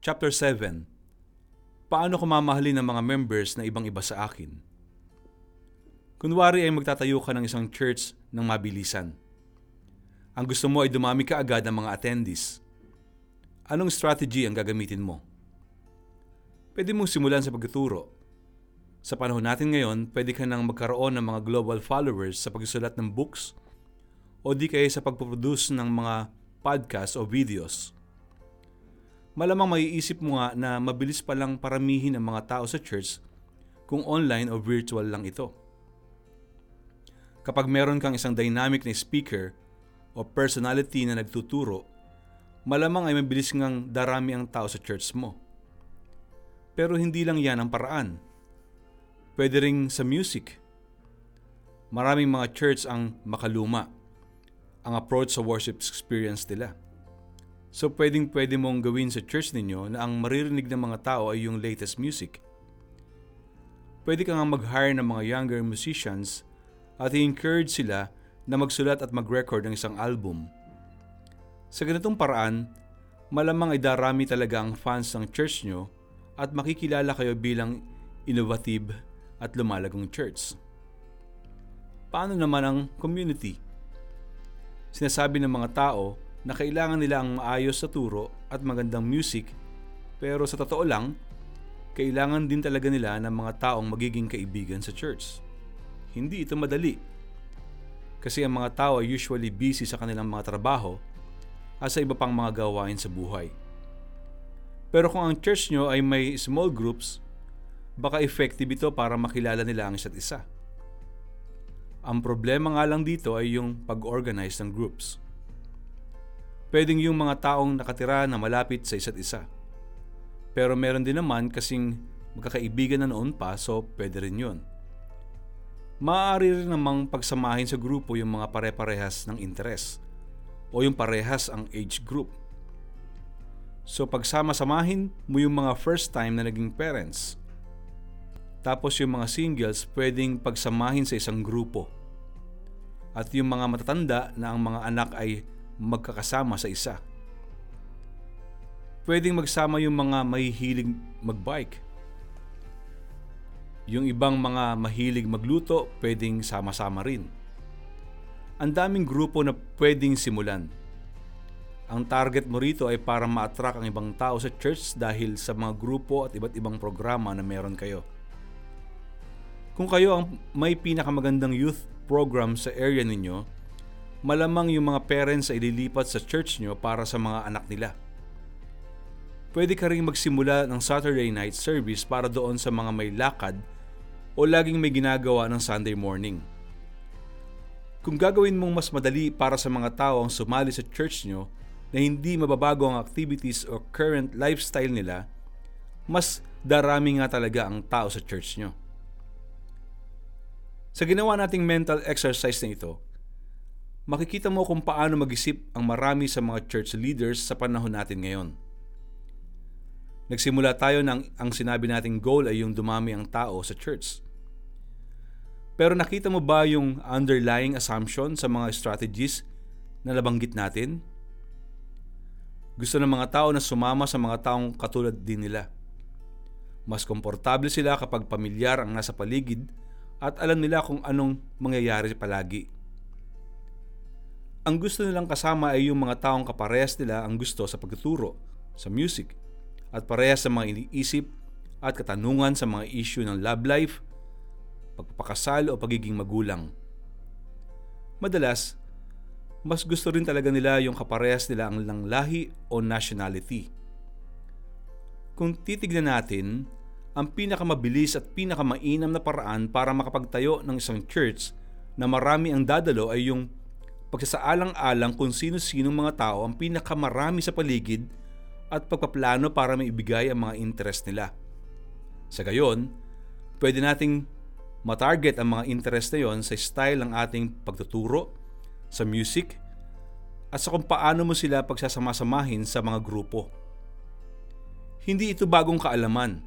Chapter 7 Paano ko mamahalin ng mga members na ibang-iba sa akin? Kunwari ay magtatayo ka ng isang church ng mabilisan. Ang gusto mo ay dumami ka agad ng mga attendees. Anong strategy ang gagamitin mo? Pwede mong simulan sa pagtuturo. Sa panahon natin ngayon, pwede ka nang magkaroon ng mga global followers sa pagsusulat ng books o di kaya sa pagpuproduce ng mga podcast o videos. Malamang maiisip mo nga na mabilis pa lang paramihin ang mga tao sa church kung online o virtual lang ito. Kapag meron kang isang dynamic na speaker o personality na nagtuturo, malamang ay mabilis ngang darami ang tao sa church mo. Pero hindi lang yan ang paraan. Pwede ring sa music. Maraming mga church ang makaluma. Ang approach sa worship experience nila. So pwedeng pwede mong gawin sa church ninyo na ang maririnig ng mga tao ay yung latest music. Pwede ka nga mag-hire ng mga younger musicians at i-encourage sila na magsulat at mag-record ng isang album. Sa ganitong paraan, malamang ay darami talaga ang fans ng church nyo at makikilala kayo bilang innovative at lumalagong church. Paano naman ang community? Sinasabi ng mga tao na kailangan nila ang maayos sa turo at magandang music pero sa totoo lang, kailangan din talaga nila ng mga taong magiging kaibigan sa church. Hindi ito madali. Kasi ang mga tao ay usually busy sa kanilang mga trabaho at sa iba pang mga gawain sa buhay. Pero kung ang church nyo ay may small groups, baka effective ito para makilala nila ang isa't isa. Ang problema nga lang dito ay yung pag-organize ng groups. Pwedeng yung mga taong nakatira na malapit sa isa't isa. Pero meron din naman kasing magkakaibigan na noon pa so pwede rin yun. Maaari rin namang pagsamahin sa grupo yung mga pare-parehas ng interes o yung parehas ang age group. So pagsama-samahin mo yung mga first time na naging parents. Tapos yung mga singles pwedeng pagsamahin sa isang grupo. At yung mga matatanda na ang mga anak ay magkakasama sa isa. Pwedeng magsama yung mga mahihilig magbike. Yung ibang mga mahilig magluto, pwedeng sama-sama rin. Ang daming grupo na pwedeng simulan. Ang target mo rito ay para ma-attract ang ibang tao sa church dahil sa mga grupo at iba't ibang programa na meron kayo. Kung kayo ang may pinakamagandang youth program sa area ninyo, malamang yung mga parents ay lilipat sa church nyo para sa mga anak nila. Pwede ka rin magsimula ng Saturday night service para doon sa mga may lakad o laging may ginagawa ng Sunday morning. Kung gagawin mong mas madali para sa mga tao ang sumali sa church nyo na hindi mababago ang activities o current lifestyle nila, mas darami nga talaga ang tao sa church nyo. Sa ginawa nating mental exercise na ito, makikita mo kung paano mag-isip ang marami sa mga church leaders sa panahon natin ngayon. Nagsimula tayo ng ang sinabi nating goal ay yung dumami ang tao sa church. Pero nakita mo ba yung underlying assumption sa mga strategies na nabanggit natin? Gusto ng mga tao na sumama sa mga taong katulad din nila. Mas komportable sila kapag pamilyar ang nasa paligid at alam nila kung anong mangyayari palagi. Ang gusto nilang kasama ay yung mga taong kaparehas nila ang gusto sa pagtuturo, sa music, at parehas sa mga iniisip at katanungan sa mga issue ng love life, pagpapakasal o pagiging magulang. Madalas, mas gusto rin talaga nila yung kaparehas nila ang lang lahi o nationality. Kung titignan natin, ang pinakamabilis at pinakamainam na paraan para makapagtayo ng isang church na marami ang dadalo ay yung pagsasaalang-alang kung sino-sinong mga tao ang pinakamarami sa paligid at pagpaplano para maibigay ang mga interest nila. Sa gayon, pwede nating matarget ang mga interest na yon sa style ng ating pagtuturo, sa music, at sa kung paano mo sila pagsasama-samahin sa mga grupo. Hindi ito bagong kaalaman.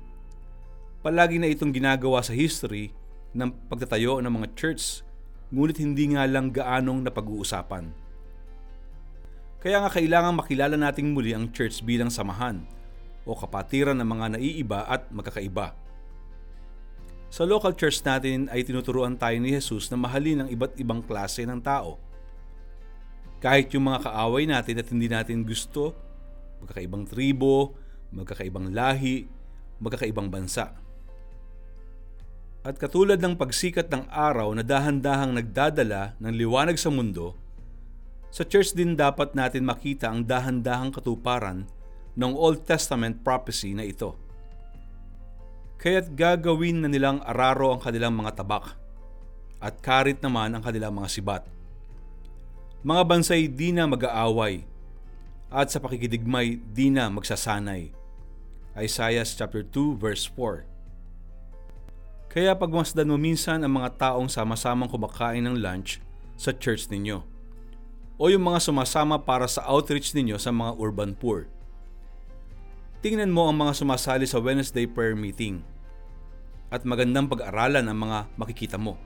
Palagi na itong ginagawa sa history ng pagtatayo ng mga church ngunit hindi nga lang gaanong napag-uusapan. Kaya nga kailangan makilala nating muli ang church bilang samahan o kapatiran ng mga naiiba at magkakaiba. Sa local church natin ay tinuturuan tayo ni Jesus na mahalin ang iba't ibang klase ng tao. Kahit yung mga kaaway natin at hindi natin gusto, magkakaibang tribo, magkakaibang lahi, magkakaibang bansa. At katulad ng pagsikat ng araw na dahan-dahang nagdadala ng liwanag sa mundo, sa church din dapat natin makita ang dahan-dahang katuparan ng Old Testament prophecy na ito. Kaya't gagawin na nilang araro ang kanilang mga tabak at karit naman ang kanilang mga sibat. Mga bansay di na mag-aaway at sa pakikidigmay di na magsasanay. Isaiah chapter 2 verse 4 kaya pagmasdan mo minsan ang mga taong sama-samang kumakain ng lunch sa church ninyo. O yung mga sumasama para sa outreach ninyo sa mga urban poor. Tingnan mo ang mga sumasali sa Wednesday prayer meeting. At magandang pag-aralan ang mga makikita mo.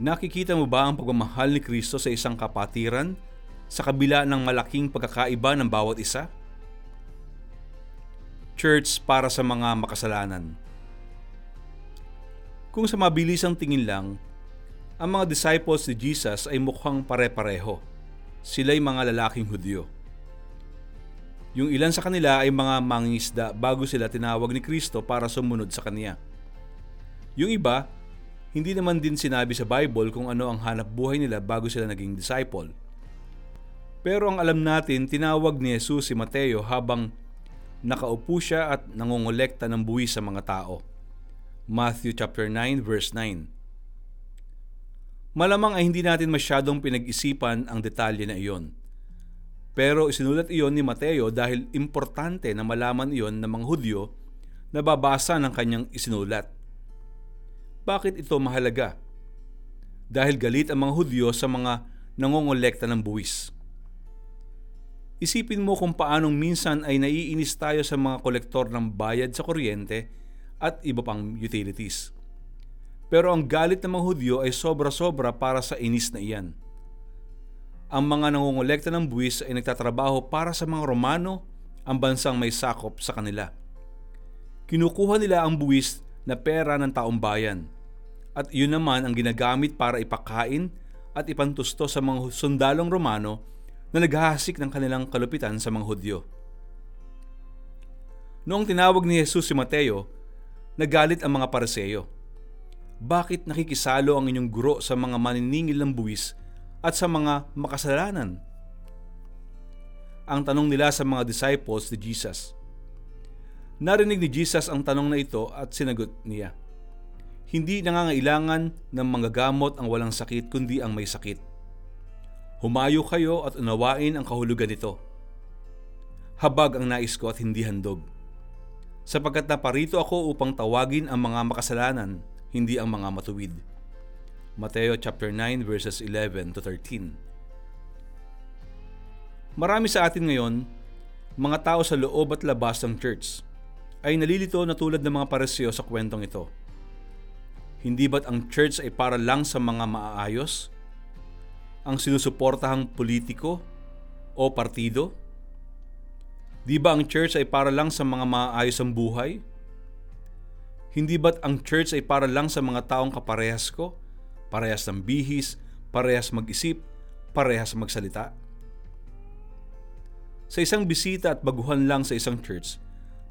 Nakikita mo ba ang pagmamahal ni Kristo sa isang kapatiran sa kabila ng malaking pagkakaiba ng bawat isa? Church para sa mga makasalanan kung sa mabilisang tingin lang, ang mga disciples ni Jesus ay mukhang pare-pareho. Sila'y mga lalaking Hudyo. Yung ilan sa kanila ay mga mangingisda bago sila tinawag ni Kristo para sumunod sa Kanya. Yung iba, hindi naman din sinabi sa Bible kung ano ang hanap buhay nila bago sila naging disciple. Pero ang alam natin, tinawag ni Jesus si Mateo habang nakaupo siya at nangongolekta ng buwis sa mga tao. Matthew chapter 9 verse 9. Malamang ay hindi natin masyadong pinag-isipan ang detalye na iyon. Pero isinulat iyon ni Mateo dahil importante na malaman iyon ng mga Hudyo na babasa ng kanyang isinulat. Bakit ito mahalaga? Dahil galit ang mga Hudyo sa mga nangongolekta ng buwis. Isipin mo kung paanong minsan ay naiinis tayo sa mga kolektor ng bayad sa kuryente at iba pang utilities. Pero ang galit ng mga Hudyo ay sobra-sobra para sa inis na iyan. Ang mga nangongolekta ng buwis ay nagtatrabaho para sa mga Romano, ang bansang may sakop sa kanila. Kinukuha nila ang buwis na pera ng taong bayan at iyon naman ang ginagamit para ipakain at ipantusto sa mga sundalong Romano na naghahasik ng kanilang kalupitan sa mga Hudyo. Noong tinawag ni Jesus si Mateo, nagalit ang mga paraseyo. Bakit nakikisalo ang inyong guro sa mga maniningil ng buwis at sa mga makasalanan? Ang tanong nila sa mga disciples ni Jesus. Narinig ni Jesus ang tanong na ito at sinagot niya. Hindi nangangailangan ng manggagamot ang walang sakit kundi ang may sakit. Humayo kayo at unawain ang kahulugan nito. Habag ang nais ko at hindi handog sapagkat naparito ako upang tawagin ang mga makasalanan, hindi ang mga matuwid. Mateo chapter 9 verses 11 to 13. Marami sa atin ngayon, mga tao sa loob at labas ng church, ay nalilito na tulad ng mga paresyo sa kwentong ito. Hindi ba't ang church ay para lang sa mga maaayos? Ang sinusuportahang politiko o partido? Di ba ang church ay para lang sa mga maayos ang buhay? Hindi ba't ang church ay para lang sa mga taong kaparehas ko? Parehas ng bihis, parehas mag-isip, parehas magsalita? Sa isang bisita at baguhan lang sa isang church,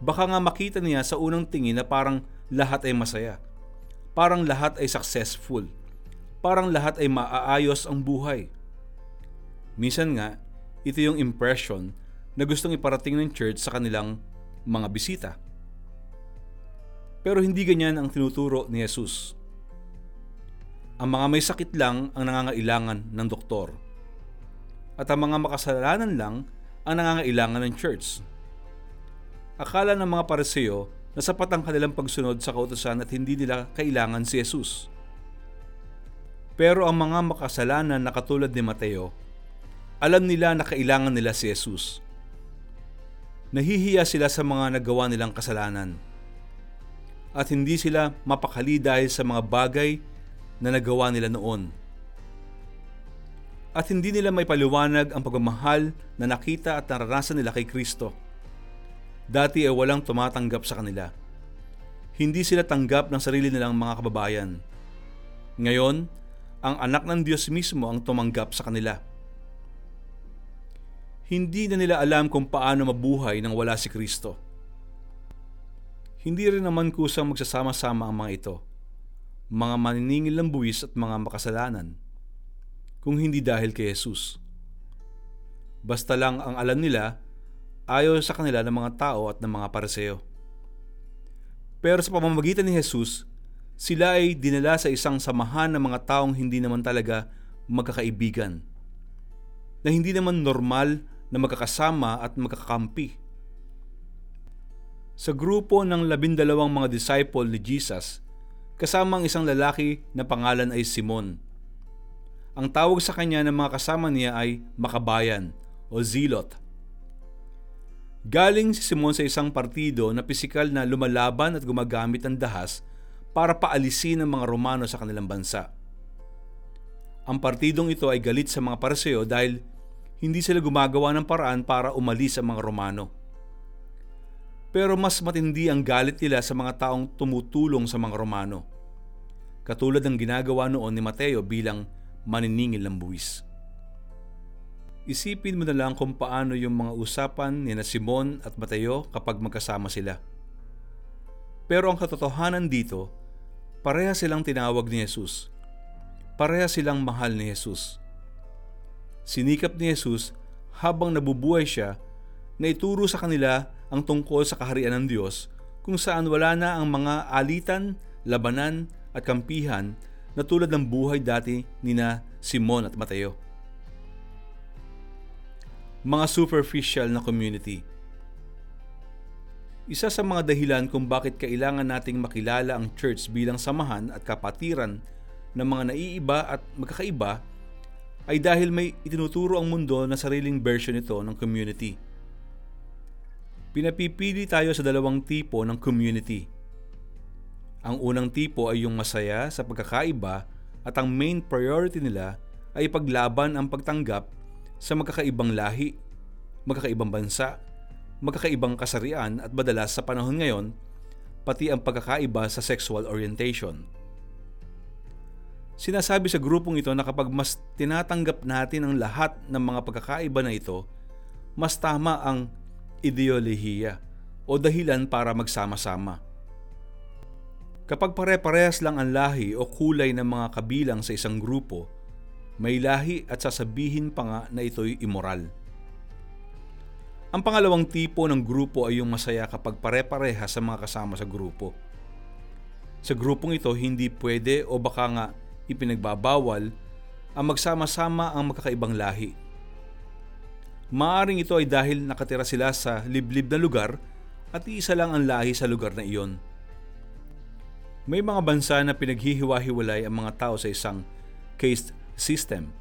baka nga makita niya sa unang tingin na parang lahat ay masaya. Parang lahat ay successful. Parang lahat ay maaayos ang buhay. Minsan nga, ito yung impression na gustong iparating ng church sa kanilang mga bisita. Pero hindi ganyan ang tinuturo ni Jesus. Ang mga may sakit lang ang nangangailangan ng doktor. At ang mga makasalanan lang ang nangangailangan ng church. Akala ng mga pareseo na sapat ang kanilang pagsunod sa kautosan at hindi nila kailangan si Jesus. Pero ang mga makasalanan na katulad ni Mateo, alam nila na kailangan nila si Jesus nahihiya sila sa mga nagawa nilang kasalanan. At hindi sila mapakali dahil sa mga bagay na nagawa nila noon. At hindi nila may paliwanag ang pagmamahal na nakita at naranasan nila kay Kristo. Dati ay walang tumatanggap sa kanila. Hindi sila tanggap ng sarili nilang mga kababayan. Ngayon, ang anak ng Diyos mismo ang tumanggap sa kanila. Hindi na nila alam kung paano mabuhay nang wala si Kristo. Hindi rin naman kusang magsasama-sama ang mga ito, mga maniningil ng buwis at mga makasalanan, kung hindi dahil kay Jesus. Basta lang ang alam nila, ayaw sa kanila ng mga tao at ng mga pareseo. Pero sa pamamagitan ni Jesus, sila ay dinala sa isang samahan ng mga taong hindi naman talaga magkakaibigan. Na hindi naman normal na magkakasama at magkakampi. Sa grupo ng labindalawang mga disciple ni Jesus, kasama ang isang lalaki na pangalan ay Simon. Ang tawag sa kanya ng mga kasama niya ay makabayan o zilot. Galing si Simon sa isang partido na pisikal na lumalaban at gumagamit ng dahas para paalisin ang mga Romano sa kanilang bansa. Ang partidong ito ay galit sa mga pareseo dahil hindi sila gumagawa ng paraan para umalis ang mga Romano. Pero mas matindi ang galit nila sa mga taong tumutulong sa mga Romano. Katulad ng ginagawa noon ni Mateo bilang maniningil ng buwis. Isipin mo na lang kung paano yung mga usapan ni na Simon at Mateo kapag magkasama sila. Pero ang katotohanan dito, pareha silang tinawag ni Jesus. Pareha silang mahal ni Jesus sinikap ni Jesus habang nabubuhay siya na ituro sa kanila ang tungkol sa kaharian ng Diyos kung saan wala na ang mga alitan, labanan at kampihan na tulad ng buhay dati ni na Simon at Mateo. Mga superficial na community Isa sa mga dahilan kung bakit kailangan nating makilala ang church bilang samahan at kapatiran ng mga naiiba at magkakaiba ay dahil may itinuturo ang mundo na sariling version nito ng community. Pinapipili tayo sa dalawang tipo ng community. Ang unang tipo ay yung masaya sa pagkakaiba at ang main priority nila ay paglaban ang pagtanggap sa magkakaibang lahi, magkakaibang bansa, magkakaibang kasarian at madalas sa panahon ngayon, pati ang pagkakaiba sa sexual orientation. Sinasabi sa grupong ito na kapag mas tinatanggap natin ang lahat ng mga pagkakaiba na ito, mas tama ang ideolohiya o dahilan para magsama-sama. Kapag pare-parehas lang ang lahi o kulay ng mga kabilang sa isang grupo, may lahi at sasabihin pa nga na ito'y immoral. Ang pangalawang tipo ng grupo ay yung masaya kapag pare-pareha sa mga kasama sa grupo. Sa grupong ito, hindi pwede o baka nga ipinagbabawal ang magsama-sama ang magkakaibang lahi. Maaring ito ay dahil nakatira sila sa liblib na lugar at iisa lang ang lahi sa lugar na iyon. May mga bansa na pinaghihiwa-hiwalay ang mga tao sa isang caste system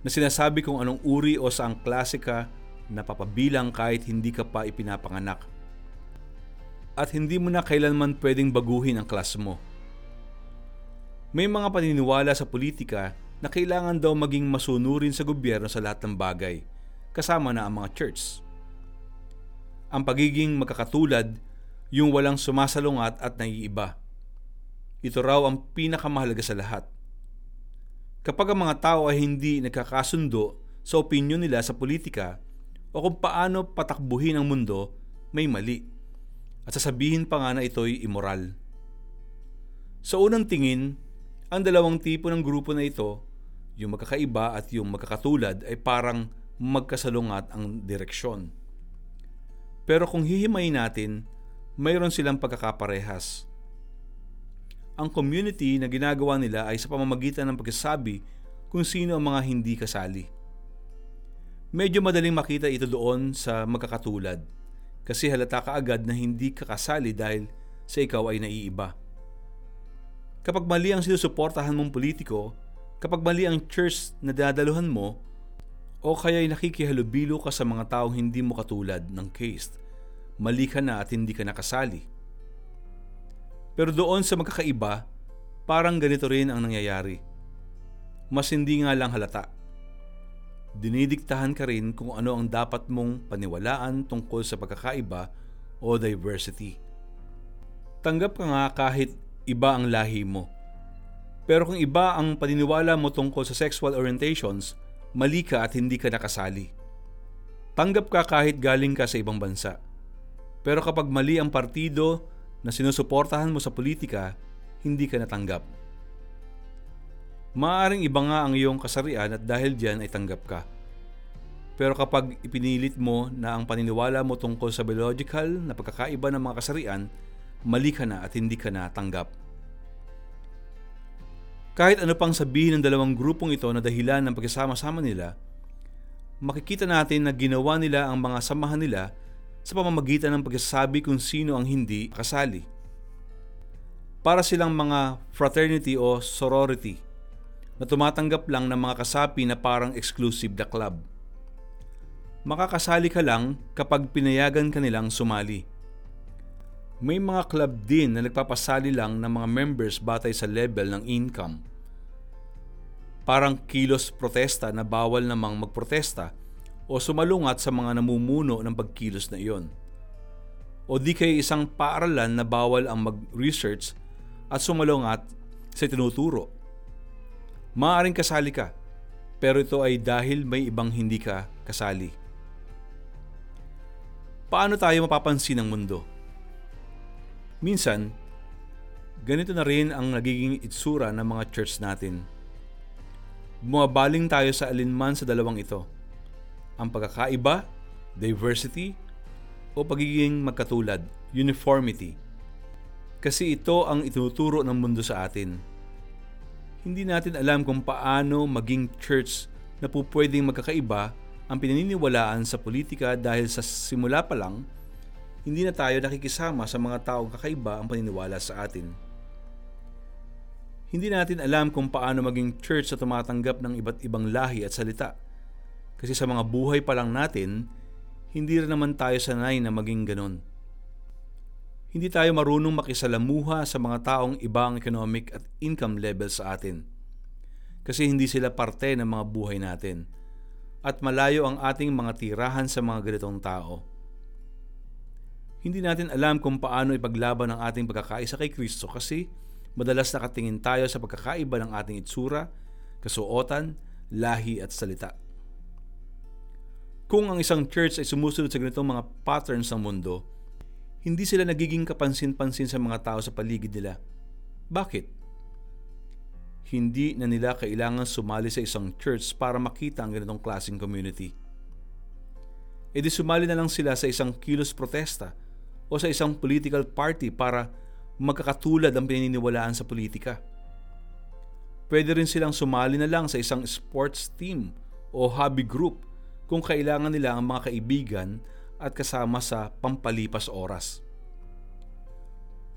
na sinasabi kung anong uri o saang klase ka na papabilang kahit hindi ka pa ipinapanganak. At hindi mo na kailanman pwedeng baguhin ang klas mo may mga paniniwala sa politika na kailangan daw maging masunurin sa gobyerno sa lahat ng bagay, kasama na ang mga church. Ang pagiging magkakatulad, yung walang sumasalungat at naiiba. Ito raw ang pinakamahalaga sa lahat. Kapag ang mga tao ay hindi nagkakasundo sa opinyon nila sa politika o kung paano patakbuhin ang mundo, may mali. At sasabihin pa nga na ito'y immoral. Sa unang tingin, ang dalawang tipo ng grupo na ito, yung magkakaiba at yung magkakatulad ay parang magkasalungat ang direksyon. Pero kung hihimayin natin, mayroon silang pagkakaparehas. Ang community na ginagawa nila ay sa pamamagitan ng pagsasabi kung sino ang mga hindi kasali. Medyo madaling makita ito doon sa magkakatulad kasi halata ka agad na hindi kakasali dahil sa ikaw ay naiiba. Kapag mali ang sinusuportahan mong politiko, kapag mali ang church na dadaluhan mo, o kaya'y nakikihalubilo ka sa mga taong hindi mo katulad ng case, mali ka na at hindi ka nakasali. Pero doon sa magkakaiba, parang ganito rin ang nangyayari. Mas hindi nga lang halata. dinidiktahan ka rin kung ano ang dapat mong paniwalaan tungkol sa pagkakaiba o diversity. Tanggap ka nga kahit iba ang lahi mo. Pero kung iba ang paniniwala mo tungkol sa sexual orientations, mali ka at hindi ka nakasali. Tanggap ka kahit galing ka sa ibang bansa. Pero kapag mali ang partido na sinusuportahan mo sa politika, hindi ka natanggap. Maaring iba nga ang iyong kasarian at dahil diyan ay tanggap ka. Pero kapag ipinilit mo na ang paniniwala mo tungkol sa biological na pagkakaiba ng mga kasarian, mali ka na at hindi ka na tanggap. Kahit ano pang sabihin ng dalawang grupong ito na dahilan ng pagkasama-sama nila, makikita natin na ginawa nila ang mga samahan nila sa pamamagitan ng pagsasabi kung sino ang hindi kasali. Para silang mga fraternity o sorority na tumatanggap lang ng mga kasapi na parang exclusive na club. Makakasali ka lang kapag pinayagan ka nilang sumali. May mga club din na nagpapasali lang ng mga members batay sa level ng income. Parang kilos protesta na bawal namang magprotesta o sumalungat sa mga namumuno ng pagkilos na iyon. O di kay isang paaralan na bawal ang mag-research at sumalungat sa tinuturo Maaring kasali ka, pero ito ay dahil may ibang hindi ka kasali. Paano tayo mapapansin ng mundo? Minsan, ganito na rin ang nagiging itsura ng mga church natin. Bumabaling tayo sa alinman sa dalawang ito. Ang pagkakaiba, diversity, o pagiging magkatulad, uniformity. Kasi ito ang itinuturo ng mundo sa atin hindi natin alam kung paano maging church na po pwedeng magkakaiba ang pinaniniwalaan sa politika dahil sa simula pa lang, hindi na tayo nakikisama sa mga taong kakaiba ang paniniwala sa atin. Hindi natin alam kung paano maging church na tumatanggap ng iba't ibang lahi at salita. Kasi sa mga buhay pa lang natin, hindi rin naman tayo sanay na maging ganon hindi tayo marunong makisalamuha sa mga taong ibang economic at income level sa atin. Kasi hindi sila parte ng mga buhay natin. At malayo ang ating mga tirahan sa mga ganitong tao. Hindi natin alam kung paano ipaglaban ang ating pagkakaisa kay Kristo kasi madalas nakatingin tayo sa pagkakaiba ng ating itsura, kasuotan, lahi at salita. Kung ang isang church ay sumusunod sa ganitong mga patterns ng mundo, hindi sila nagiging kapansin-pansin sa mga tao sa paligid nila. Bakit? Hindi na nila kailangan sumali sa isang church para makita ang ganitong klaseng community. E di sumali na lang sila sa isang kilos protesta o sa isang political party para magkakatulad ang pininiwalaan sa politika. Pwede rin silang sumali na lang sa isang sports team o hobby group kung kailangan nila ang mga kaibigan at kasama sa pampalipas oras.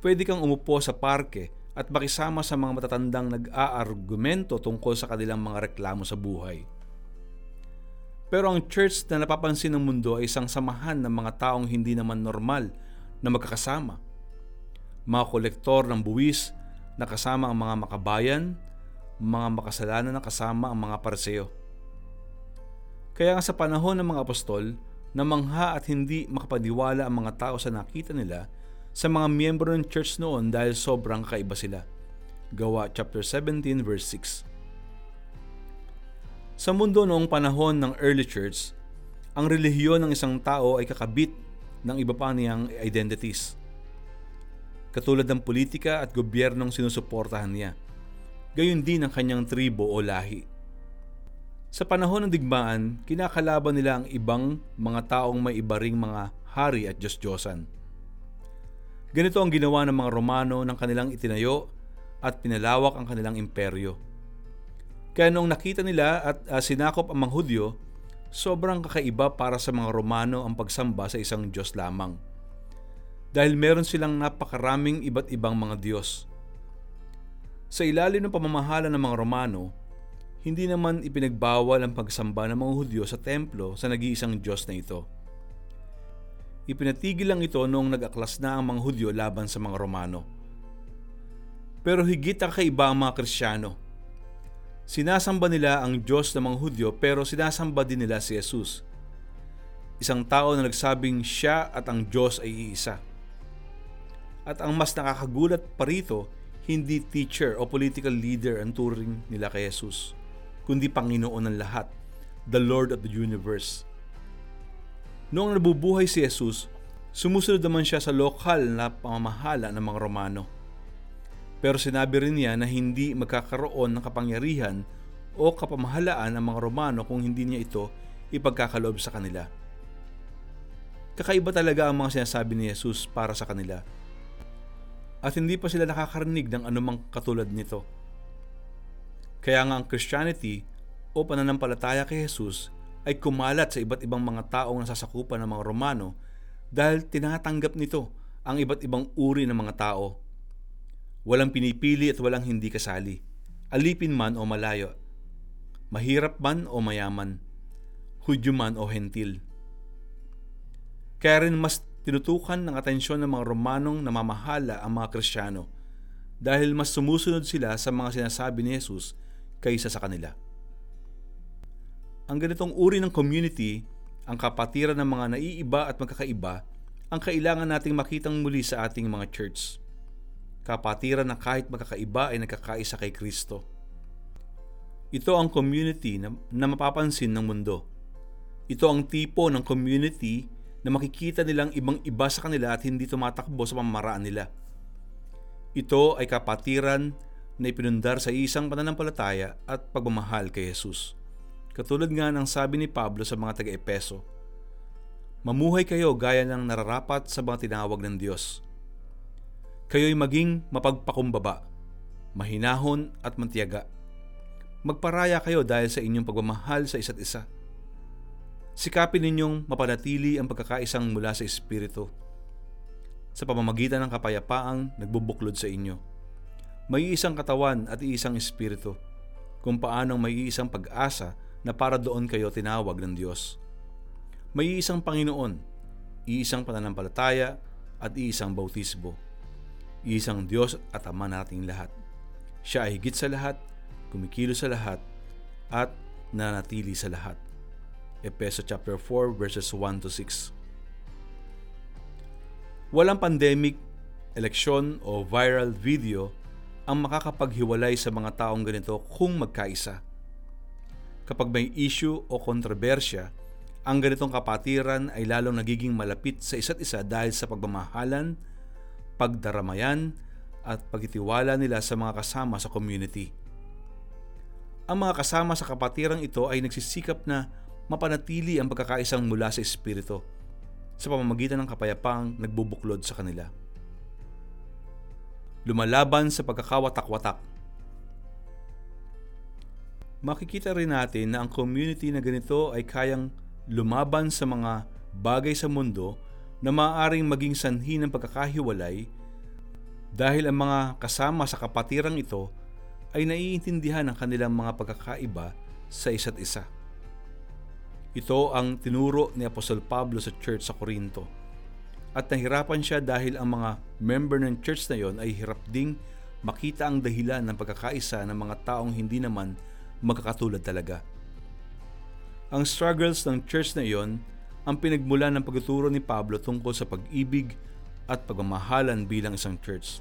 Pwede kang umupo sa parke at makisama sa mga matatandang nag-aargumento tungkol sa kanilang mga reklamo sa buhay. Pero ang church na napapansin ng mundo ay isang samahan ng mga taong hindi naman normal na magkakasama. Mga kolektor ng buwis na kasama ang mga makabayan, mga makasalanan na kasama ang mga parseo. Kaya nga sa panahon ng mga apostol, namangha at hindi makapaniwala ang mga tao sa nakita nila sa mga miyembro ng church noon dahil sobrang kaiba sila. Gawa chapter 17 verse 6. Sa mundo noong panahon ng early church, ang relihiyon ng isang tao ay kakabit ng iba pa niyang identities. Katulad ng politika at gobyernong sinusuportahan niya. Gayon din ang kanyang tribo o lahi. Sa panahon ng digmaan, kinakalaban nila ang ibang mga taong may iba ring mga hari at Diyos-Diyosan. Ganito ang ginawa ng mga Romano ng kanilang itinayo at pinalawak ang kanilang imperyo. Kaya noong nakita nila at uh, sinakop ang mga Hudyo, sobrang kakaiba para sa mga Romano ang pagsamba sa isang Diyos lamang. Dahil meron silang napakaraming iba't ibang mga Diyos. Sa ilalim ng pamamahala ng mga Romano, hindi naman ipinagbawal ang pagsamba ng mga Hudyo sa templo sa nag-iisang Diyos na ito. Ipinatigil lang ito noong nag-aklas na ang mga Hudyo laban sa mga Romano. Pero higit ang kaiba ang mga Krisyano. Sinasamba nila ang Diyos ng mga Hudyo pero sinasamba din nila si Jesus. Isang tao na nagsabing siya at ang Diyos ay iisa. At ang mas nakakagulat pa rito, hindi teacher o political leader ang turing nila kay Jesus, kundi Panginoon ng lahat, the Lord of the universe. Noong nabubuhay si Jesus, sumusunod naman siya sa lokal na pamamahala ng mga Romano. Pero sinabi rin niya na hindi magkakaroon ng kapangyarihan o kapamahalaan ng mga Romano kung hindi niya ito ipagkakaloob sa kanila. Kakaiba talaga ang mga sinasabi ni Jesus para sa kanila. At hindi pa sila nakakarinig ng anumang katulad nito. Kaya nga ang Christianity o pananampalataya kay Jesus ay kumalat sa iba't ibang mga taong nasasakupan ng mga Romano dahil tinatanggap nito ang iba't ibang uri ng mga tao Walang pinipili at walang hindi kasali. Alipin man o malayo. Mahirap man o mayaman. Hudyo man o hentil. Kaya rin mas tinutukan ng atensyon ng mga Romanong namamahala ang mga Kristiyano dahil mas sumusunod sila sa mga sinasabi ni Jesus kaysa sa kanila. Ang ganitong uri ng community, ang kapatiran ng mga naiiba at magkakaiba, ang kailangan nating makitang muli sa ating mga church kapatiran na kahit magkakaiba ay nagkakaisa kay Kristo. Ito ang community na, na mapapansin ng mundo. Ito ang tipo ng community na makikita nilang ibang iba sa kanila at hindi tumatakbo sa pamamaraan nila. Ito ay kapatiran na ipinundar sa isang pananampalataya at pagmamahal kay Jesus. Katulad nga ng sabi ni Pablo sa mga taga-Epeso, Mamuhay kayo gaya ng nararapat sa mga tinawag ng Diyos kayo'y maging mapagpakumbaba, mahinahon at mantiyaga. Magparaya kayo dahil sa inyong pagmamahal sa isa't isa. Sikapin ninyong mapanatili ang pagkakaisang mula sa Espiritu sa pamamagitan ng kapayapaang nagbubuklod sa inyo. May isang katawan at isang Espiritu kung paanong may isang pag-asa na para doon kayo tinawag ng Diyos. May isang Panginoon, iisang pananampalataya at iisang bautismo Isang Diyos at Ama nating lahat. Siya ay higit sa lahat, kumikilo sa lahat, at nanatili sa lahat. Epeso chapter 4 verses 1 to 6. Walang pandemic, eleksyon o viral video ang makakapaghiwalay sa mga taong ganito kung magkaisa. Kapag may issue o kontrobersya, ang ganitong kapatiran ay lalong nagiging malapit sa isa't isa dahil sa pagmamahalan, pagdaramayan at pagtitiwala nila sa mga kasama sa community. Ang mga kasama sa kapatirang ito ay nagsisikap na mapanatili ang pagkakaisang mula sa Espiritu sa pamamagitan ng kapayapaang nagbubuklod sa kanila. Lumalaban sa pagkakawatak-watak Makikita rin natin na ang community na ganito ay kayang lumaban sa mga bagay sa mundo na maaaring maging sanhi ng pagkakahiwalay dahil ang mga kasama sa kapatirang ito ay naiintindihan ang kanilang mga pagkakaiba sa isa't isa. Ito ang tinuro ni Apostol Pablo sa church sa Korinto. At nahirapan siya dahil ang mga member ng church na yon ay hirap ding makita ang dahilan ng pagkakaisa ng mga taong hindi naman magkakatulad talaga. Ang struggles ng church na iyon ang pinagmula ng pagtuturo ni Pablo tungkol sa pag-ibig at pagmamahalan bilang isang church.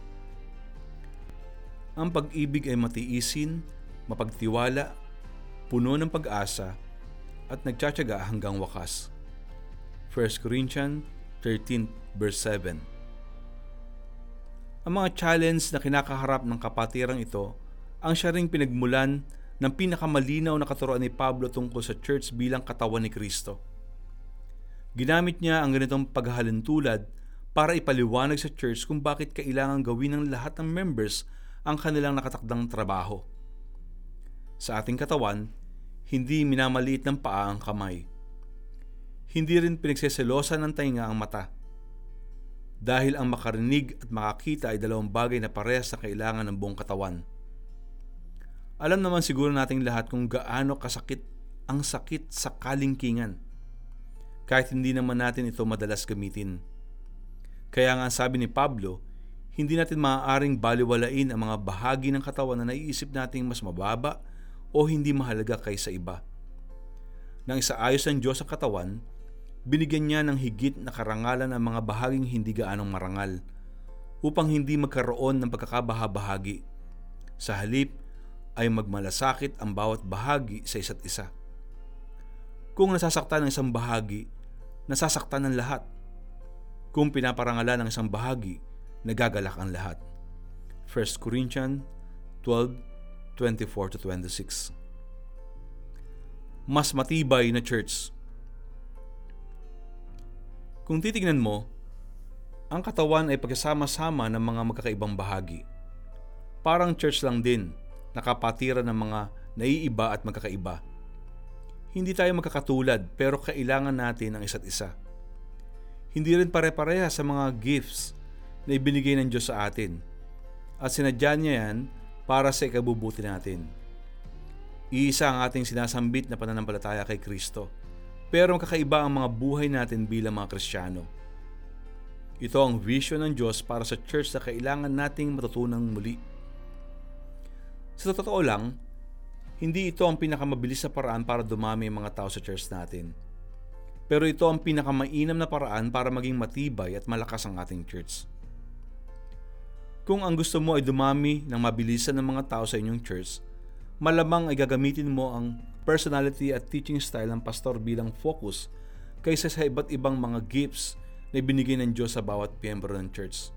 Ang pag-ibig ay matiisin, mapagtiwala, puno ng pag-asa, at nagtsatsaga hanggang wakas. 1 Corinthians 13 verse 7 Ang mga challenge na kinakaharap ng kapatirang ito ang siya ring pinagmulan ng pinakamalinaw na katuroan ni Pablo tungkol sa church bilang katawan ni Kristo. Ginamit niya ang ganitong paghahalintulad para ipaliwanag sa church kung bakit kailangan gawin ng lahat ng members ang kanilang nakatakdang trabaho. Sa ating katawan, hindi minamaliit ng paa ang kamay. Hindi rin pinagseselosa ng tainga ang mata. Dahil ang makarinig at makakita ay dalawang bagay na parehas sa kailangan ng buong katawan. Alam naman siguro nating lahat kung gaano kasakit ang sakit sa kalingkingan kahit hindi naman natin ito madalas gamitin. Kaya nga sabi ni Pablo, hindi natin maaaring baliwalain ang mga bahagi ng katawan na naiisip nating mas mababa o hindi mahalaga kaysa iba. Nang isaayos ng Diyos ang katawan, binigyan niya ng higit na karangalan ang mga bahaging hindi gaanong marangal upang hindi magkaroon ng pagkakabahabahagi. Sa halip ay magmalasakit ang bawat bahagi sa isa't isa. Kung nasasaktan ng isang bahagi, nasasaktan ng lahat. Kung pinaparangalan ng isang bahagi, nagagalak ang lahat. 1 Corinthians 12:24 26. Mas matibay na church. Kung titignan mo, ang katawan ay pagkasama-sama ng mga magkakaibang bahagi. Parang church lang din, nakapatira ng mga naiiba at magkakaiba. Hindi tayo magkakatulad pero kailangan natin ang isa't isa. Hindi rin pare-pareha sa mga gifts na ibinigay ng Diyos sa atin. At sinadya niya yan para sa ikabubuti natin. Iisa ang ating sinasambit na pananampalataya kay Kristo. Pero kakaiba ang mga buhay natin bilang mga Kristiyano. Ito ang vision ng Diyos para sa church na kailangan nating matutunan muli. Sa totoo lang, hindi ito ang pinakamabilis na paraan para dumami ang mga tao sa church natin. Pero ito ang pinakamainam na paraan para maging matibay at malakas ang ating church. Kung ang gusto mo ay dumami ng mabilisan ng mga tao sa inyong church, malamang ay gagamitin mo ang personality at teaching style ng pastor bilang focus kaysa sa iba't ibang mga gifts na ibinigay ng Diyos sa bawat miyembro ng church.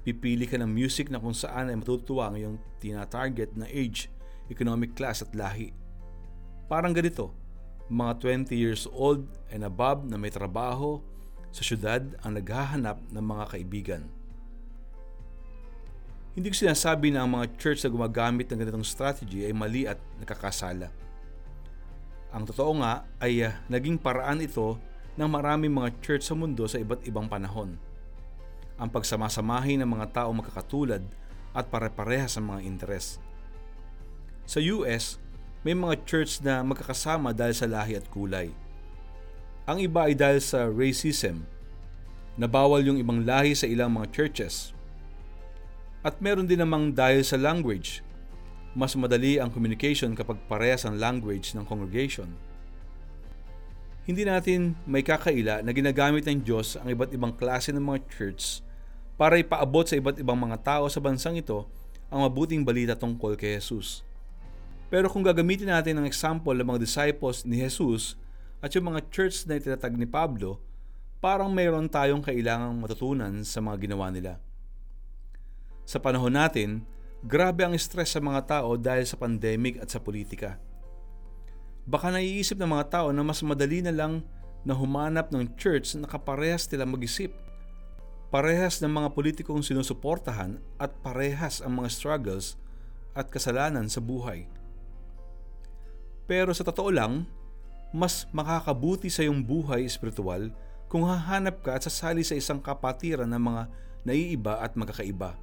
Pipili ka ng music na kung saan ay matutuwa ang iyong tina-target na age economic class at lahi. Parang ganito, mga 20 years old and above na may trabaho sa syudad ang naghahanap ng mga kaibigan. Hindi ko sinasabi na ang mga church na gumagamit ng ganitong strategy ay mali at nakakasala. Ang totoo nga ay uh, naging paraan ito ng maraming mga church sa mundo sa iba't ibang panahon. Ang pagsamasamahin ng mga tao magkakatulad at pare-parehas sa mga interes. Sa US, may mga church na magkakasama dahil sa lahi at kulay. Ang iba ay dahil sa racism, na bawal yung ibang lahi sa ilang mga churches. At meron din namang dahil sa language, mas madali ang communication kapag parehas ang language ng congregation. Hindi natin may kakaila na ginagamit ng Diyos ang iba't ibang klase ng mga church para ipaabot sa iba't ibang mga tao sa bansang ito ang mabuting balita tungkol kay Jesus. Pero kung gagamitin natin ang example ng mga disciples ni Jesus at yung mga church na itinatag ni Pablo, parang mayroon tayong kailangang matutunan sa mga ginawa nila. Sa panahon natin, grabe ang stress sa mga tao dahil sa pandemic at sa politika. Baka naiisip ng mga tao na mas madali na lang na humanap ng church na kaparehas nila mag-isip. Parehas ng mga politikong sinusuportahan at parehas ang mga struggles at kasalanan sa buhay. Pero sa totoo lang, mas makakabuti sa iyong buhay espiritual kung hahanap ka at sasali sa isang kapatiran ng mga naiiba at magkakaiba.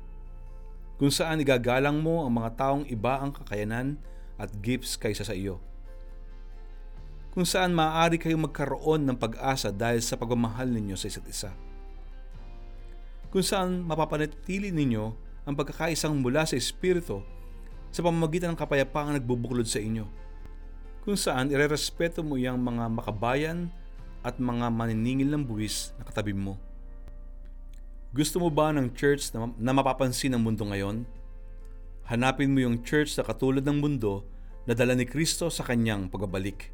Kung saan igagalang mo ang mga taong iba ang kakayanan at gifts kaysa sa iyo. Kung saan maaari kayong magkaroon ng pag-asa dahil sa pagmamahal ninyo sa isa't isa. Kung saan mapapanatili ninyo ang pagkakaisang mula sa Espiritu sa pamamagitan ng kapayapaang nagbubuklod sa inyo kung saan irerespeto mo yung mga makabayan at mga maniningil ng buwis na katabi mo. Gusto mo ba ng church na, mapapansin ng mundo ngayon? Hanapin mo yung church na katulad ng mundo na dala ni Kristo sa kanyang pagbabalik.